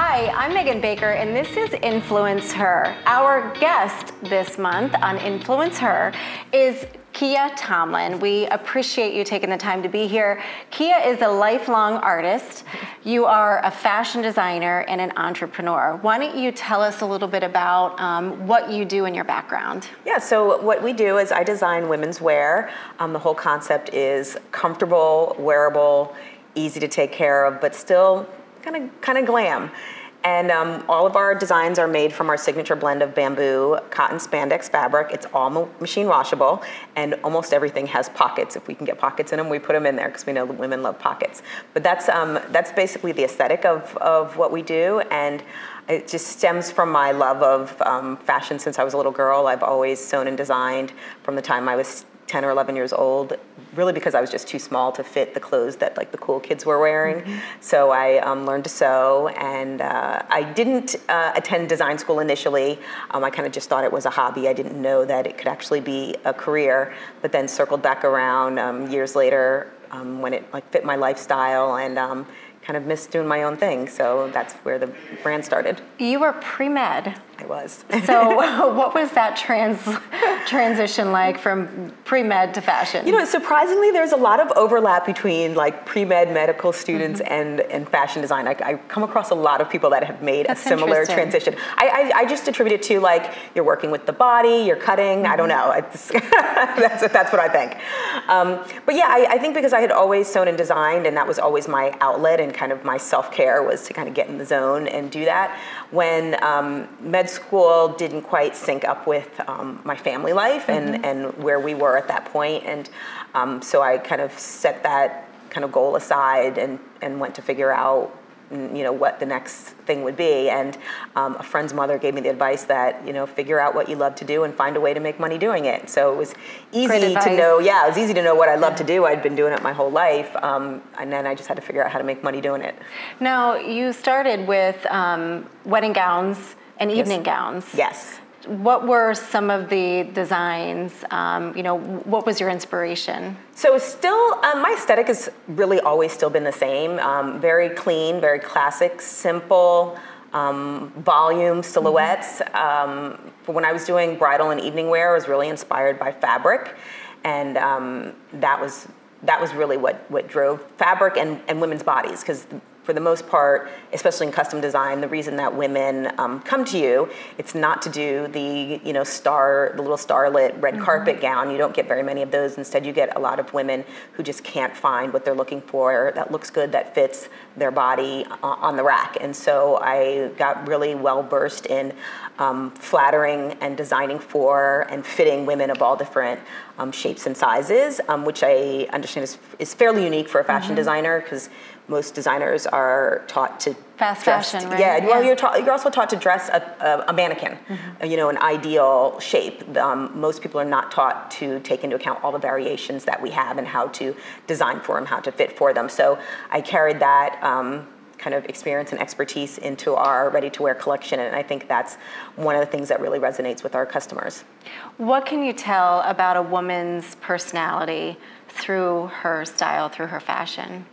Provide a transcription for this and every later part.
Hi, I'm Megan Baker, and this is Influence Her. Our guest this month on Influence Her is Kiya Tomlin. We appreciate you taking the time to be here. Kiya is a lifelong artist. You are a fashion designer and an entrepreneur. Why don't you tell us a little bit about um, what you do in your background? Yeah, so what we do is I design women's wear. Um, the whole concept is comfortable, wearable, easy to take care of, but still kind of kind of glam. And um, all of our designs are made from our signature blend of bamboo, cotton spandex fabric. It's all ma- machine washable, and almost everything has pockets. If we can get pockets in them, we put them in there because we know women love pockets. But that's um, that's basically the aesthetic of of what we do, and it just stems from my love of um, fashion since I was a little girl. I've always sewn and designed from the time I was 10 or 11 years old, really because I was just too small to fit the clothes that like the cool kids were wearing. Mm-hmm. So I um, learned to sew, and uh, I didn't uh, attend design school initially. Um, I kind of just thought it was a hobby. I didn't know that it could actually be a career. But then circled back around um, years later um, when it like fit my lifestyle and um, kind of missed doing my own thing. So that's where the brand started. You were pre med. I was. so, what was that trans transition like from pre med to fashion? You know, surprisingly, there's a lot of overlap between like pre med medical students mm-hmm. and, and fashion design. I, I, come across a lot of people that have made that's a similar transition. I, I, I, just attribute it to like you're working with the body, you're cutting. Mm-hmm. I don't mm-hmm. know. that's that's what I think. Um, but yeah, I, I think because I had always sewn and designed, and that was always my outlet and kind of my self care was to kind of get in the zone and do that. When um, med school didn't quite sync up with um, my family life and, mm-hmm. and where we were at that point. And um, so I kind of set that kind of goal aside and, and went to figure out you know what the next thing would be. And um, a friend's mother gave me the advice that you know figure out what you love to do and find a way to make money doing it. So it was easy to know yeah it was easy to know what i love to do. I'd been doing it my whole life um, and then i just had to figure out how to make money doing it. Now you started with um, wedding gowns and evening yes. gowns. Yes. What were some of the designs? Um, you know, what was your inspiration? So still, um, my aesthetic has really always still been the same. Um, very clean, very classic, simple. Um, volume silhouettes. Mm-hmm. when I was doing bridal and evening wear, I was really inspired by fabric, and um, that was that was really what what drove fabric and, and women's bodies because for the most part, especially in custom design, the reason that women um, come to you, it's not to do the you know star, the little starlit red mm-hmm. carpet gown. You don't get very many of those. Instead, you get a lot of women who just can't find what they're looking for that looks good, that fits their body uh, on the rack. And so I got really well versed in um, flattering and designing for and fitting women of all different um, shapes and sizes, um, which I understand is, is fairly unique for a fashion mm-hmm. designer because most designers are taught to fast dress, fashion, right? Yeah, well, you're taught. You're also taught to dress a, a, a mannequin, mm-hmm. you know, an ideal shape. Um, most people are not taught to take into account all the variations that we have and how to design for them, how to fit for them. So I carried that. Um, kind of experience and expertise into our ready to wear collection and I think that's one of the things that really resonates with our customers. What can you tell about a woman's personality through her style, through her fashion?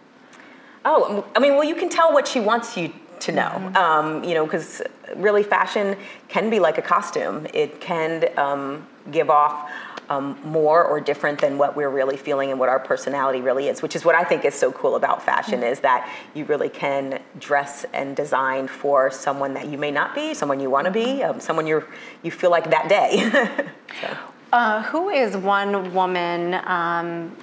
Oh, I mean, well, you can tell what she wants you to know, mm-hmm. um, you know, because really fashion can be like a costume. It can um, give off um, more or different than what we're really feeling and what our personality really is, which is what I think is so cool about fashion mm-hmm. is that you really can dress and design for someone that you may not be, someone you want to be, mm-hmm. um, someone you you feel like that day. so. uh, who is one woman um,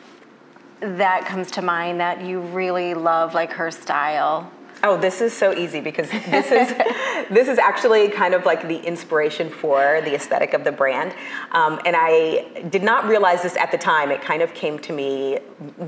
that comes to mind that you really love, like her style? Oh, this is so easy because this is this is actually kind of like the inspiration for the aesthetic of the brand, um, and I did not realize this at the time. It kind of came to me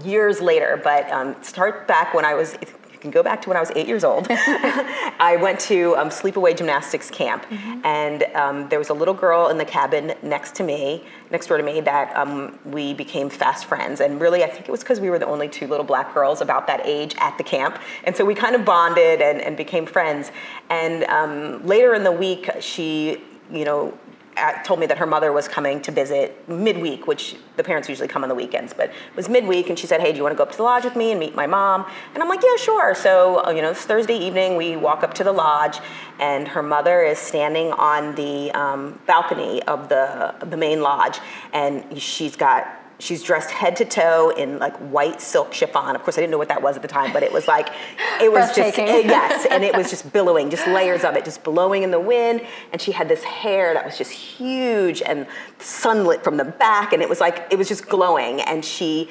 years later, but um, start back when I was can go back to when I was eight years old. I went to um, sleepaway gymnastics camp, mm-hmm. and um, there was a little girl in the cabin next to me, next door to me, that um, we became fast friends. And really, I think it was because we were the only two little black girls about that age at the camp, and so we kind of bonded and, and became friends. And um, later in the week, she, you know, told me that her mother was coming to visit midweek, which the parents usually come on the weekends, but it was midweek, and she said, "Hey, do you want to go up to the lodge with me and meet my mom?" And I'm like, "Yeah, sure." So uh, you know, it's Thursday evening. We walk up to the lodge, and her mother is standing on the um, balcony of the the main lodge, and she's got she's dressed head to toe in like white silk chiffon. Of course, I didn't know what that was at the time, but it was like, it was just, eh, yes, and it was just billowing, just layers of it, just blowing in the wind. And she had this hair that was just huge and sunlit from the back, and it was like, it was just glowing. And she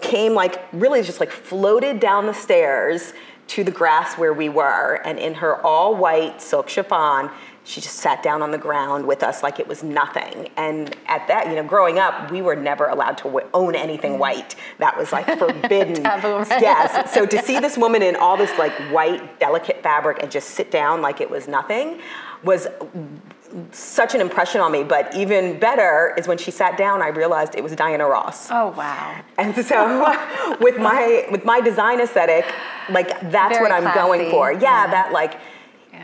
came like, really just like floated down the stairs to the grass where we were, and in her all white silk chiffon, she just sat down on the ground with us like it was nothing. And at that, you know, growing up, we were never allowed to w- own anything mm. white. That was like forbidden. Taboo, right? Yes. So to see this woman in all this like white, delicate fabric and just sit down like it was nothing was such an impression on me. But even better is when she sat down, I realized it was Diana Ross. Oh wow! And so with my with my design aesthetic, like that's Very what I'm classy. going for. Yeah, Yeah. that like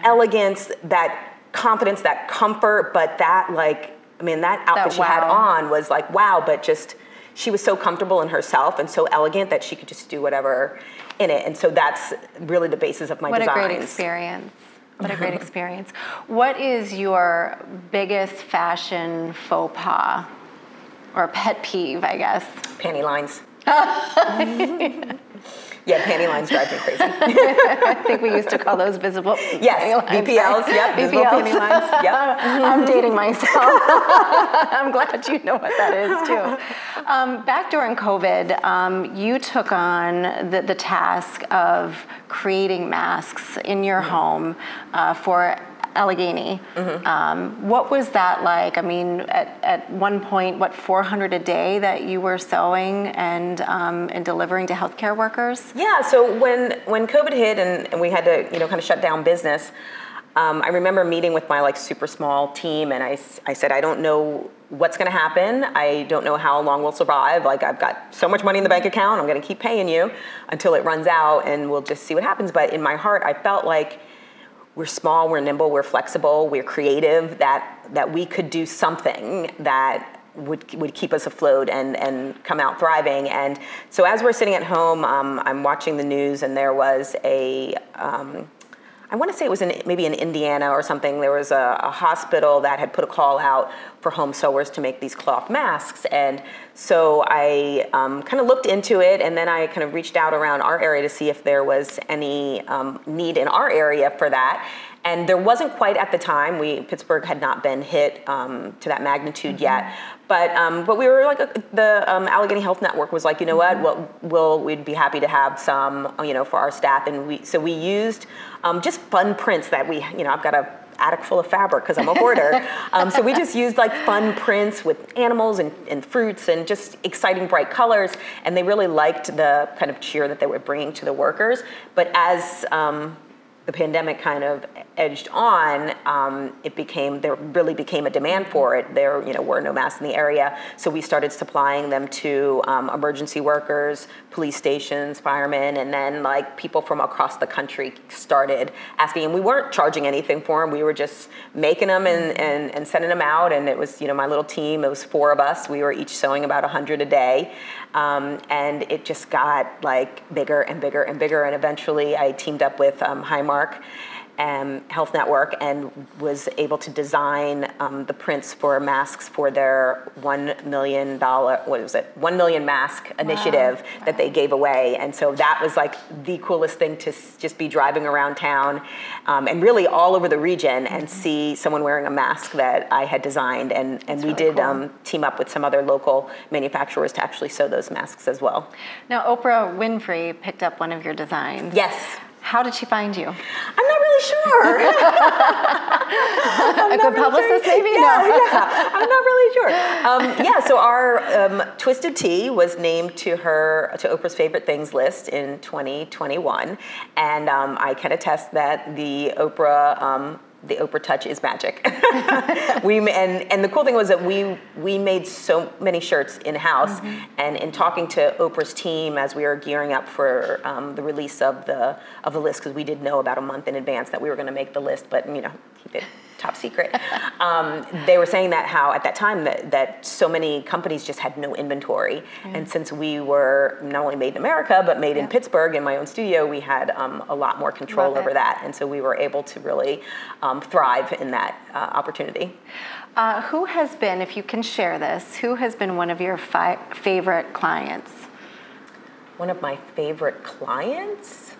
elegance, that confidence, that comfort, but that like I mean that outfit That she had on was like wow, but just she was so comfortable in herself and so elegant that she could just do whatever in it. And so that's really the basis of my What designs. a great experience. What a great experience. What is your biggest fashion faux pas or pet peeve, I guess? Panty lines. yeah, panty lines drive me crazy. I think we used to call those visible Yes, panty lines, yep, visible panty lines, yep. I'm dating myself. I'm glad you know what that is too. Um, back during COVID, um, you took on the, the task of creating masks in your Mm-hmm. home uh, for Allegheny. Mm-hmm. Um, what was that like? I mean, at, at one point, what 400 a day that you were sewing and um, and delivering to healthcare workers? Yeah, so when when COVID hit and, and we had to you know kind of shut down business, um, I remember meeting with my like super small team, and I, I said I don't know what's going to happen. I don't know how long we'll survive. Like I've got so much money in the bank account, I'm going to keep paying you until it runs out, and we'll just see what happens. But in my heart, I felt like we're small, we're nimble, we're flexible, we're creative. That that we could do something that would would keep us afloat and and come out thriving. And so as we're sitting at home, um, I'm watching the news, and there was a. Um, I want to say it was in maybe in Indiana or something. There was a, a hospital that had put a call out for home sewers to make these cloth masks, and so I um, kind of looked into it, and then I kind of reached out around our area to see if there was any um, need in our area for that. And there wasn't quite at the time. We Pittsburgh had not been hit um, to that magnitude yet, but um, but we were like uh, the um, Allegheny Health Network was like, you know what, well, we'll we'd be happy to have some, you know, for our staff, and we so we used um, just fun prints that we, you know, I've got a attic full of fabric because I'm a hoarder. um, so we just used like fun prints with animals and, and fruits and just exciting bright colors, and they really liked the kind of cheer that they were bringing to the workers. But as um, the pandemic kind of edged on, um, it became there really became a demand for it. There, you know, were no masks in the area, so we started supplying them to um, emergency workers, police stations, firemen, and then like people from across the country started asking. And we weren't charging anything for them. We were just making them and, and, and sending them out. And it was, you know, my little team. It was four of us. We were each sewing about hundred a day, um, and it just got like bigger and bigger and bigger. And eventually, I teamed up with um, Highmark um, Health Network and was able to design um, the prints for masks for their one million dollar what was it one million mask initiative that they gave away and so that was like the coolest thing to s- just be driving around town um, and really all over the region and see someone wearing a mask that I had designed and, and we really did cool. um, team up with some other local manufacturers to actually sew those masks as well. Now, Oprah Winfrey picked up one of your designs. Yes. How did she find you? I'm not really sure. a good publicist, maybe? Yeah, no. yeah. I'm not really sure. Um, yeah, so our um, Twisted Tea was named to her to Oprah's favorite things list in 2021, and um, I can attest that the Oprah. The Oprah touch is magic. we and and the cool thing was that we we made so many shirts in house, and in talking to Oprah's team as we were gearing up for um, the release of the of the list because we did know about a month in advance that we were going to make the list, but you know keep it top secret. um, they were saying that how at that time that, that so many companies just had no inventory. Mm. And since we were not only made in America, but made yeah. in Pittsburgh in my own studio, we had um, a lot more control Love over it. that. And so we were able to really um, thrive in that uh, opportunity. Uh, who has been, if you can share this, who has been one of your fi- favorite clients? One of my favorite clients?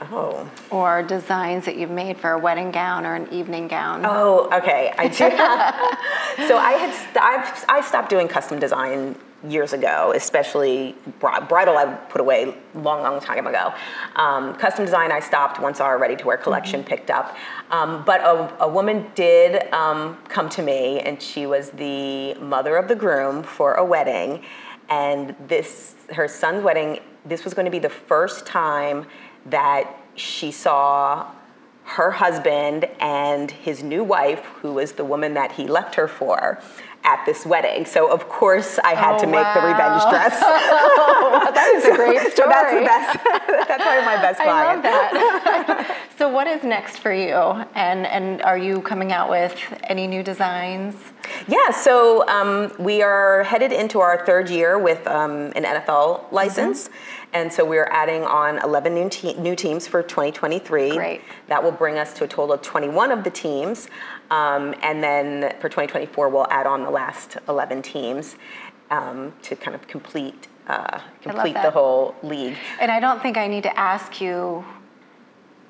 Oh. Or designs that you've made for a wedding gown or an evening gown. Oh, okay. I do. so I had st- I've, I stopped doing custom design years ago, especially bridal. I put away long, long time ago. Um, custom design I stopped once our ready to wear collection mm-hmm. picked up. Um, but a, a, woman did um, come to me, and she was the mother of the groom for a wedding, and this her son's wedding. This was going to be the first time that she saw her husband and his new wife, who was the woman that he left her for, at this wedding. So of course I had oh, to make wow. the revenge dress. oh, that is so, a great story. So that's the best. that's probably my best client. I love that. So what is next for you? And and are you coming out with any new designs? Yeah, so um, we are headed into our third year with um, an NFL license. Mm-hmm. And so we're adding on 11 new, te- new teams for 2023. Great. That will bring us to a total of 21 of the teams. Um, and then for 2024, we'll add on the last 11 teams um, to kind of complete uh, complete the whole league. And I don't think I need to ask you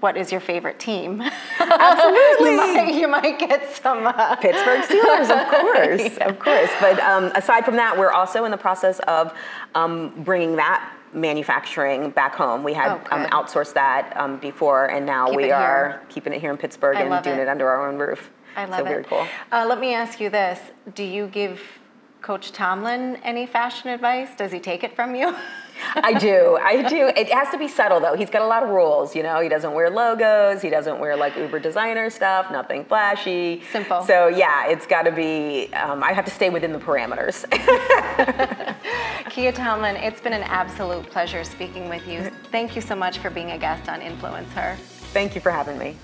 what is your favorite team? Absolutely. you, might, you, might, get some uh... Pittsburgh Steelers, of course, yeah. of course. But um, aside from that, we're also in the process of um, bringing that manufacturing back home. We had oh, um, outsourced that um, before, and now Keep we are keeping it here in Pittsburgh I and doing it. it. under our own roof. I love so it. very cool. Uh, let me ask you this: Do you give Coach Tomlin any fashion advice? Does he take it from you? I do. I do. It has to be subtle though. He's got a lot of rules. You know, he doesn't wear logos. He doesn't wear like Uber designer stuff. Nothing flashy. Simple. So yeah, it's got to be. Um, I have to stay within the parameters. Kiya Tomlin, it's been an absolute pleasure speaking with you. Thank you so much for being a guest on Influence Her. Thank you for having me.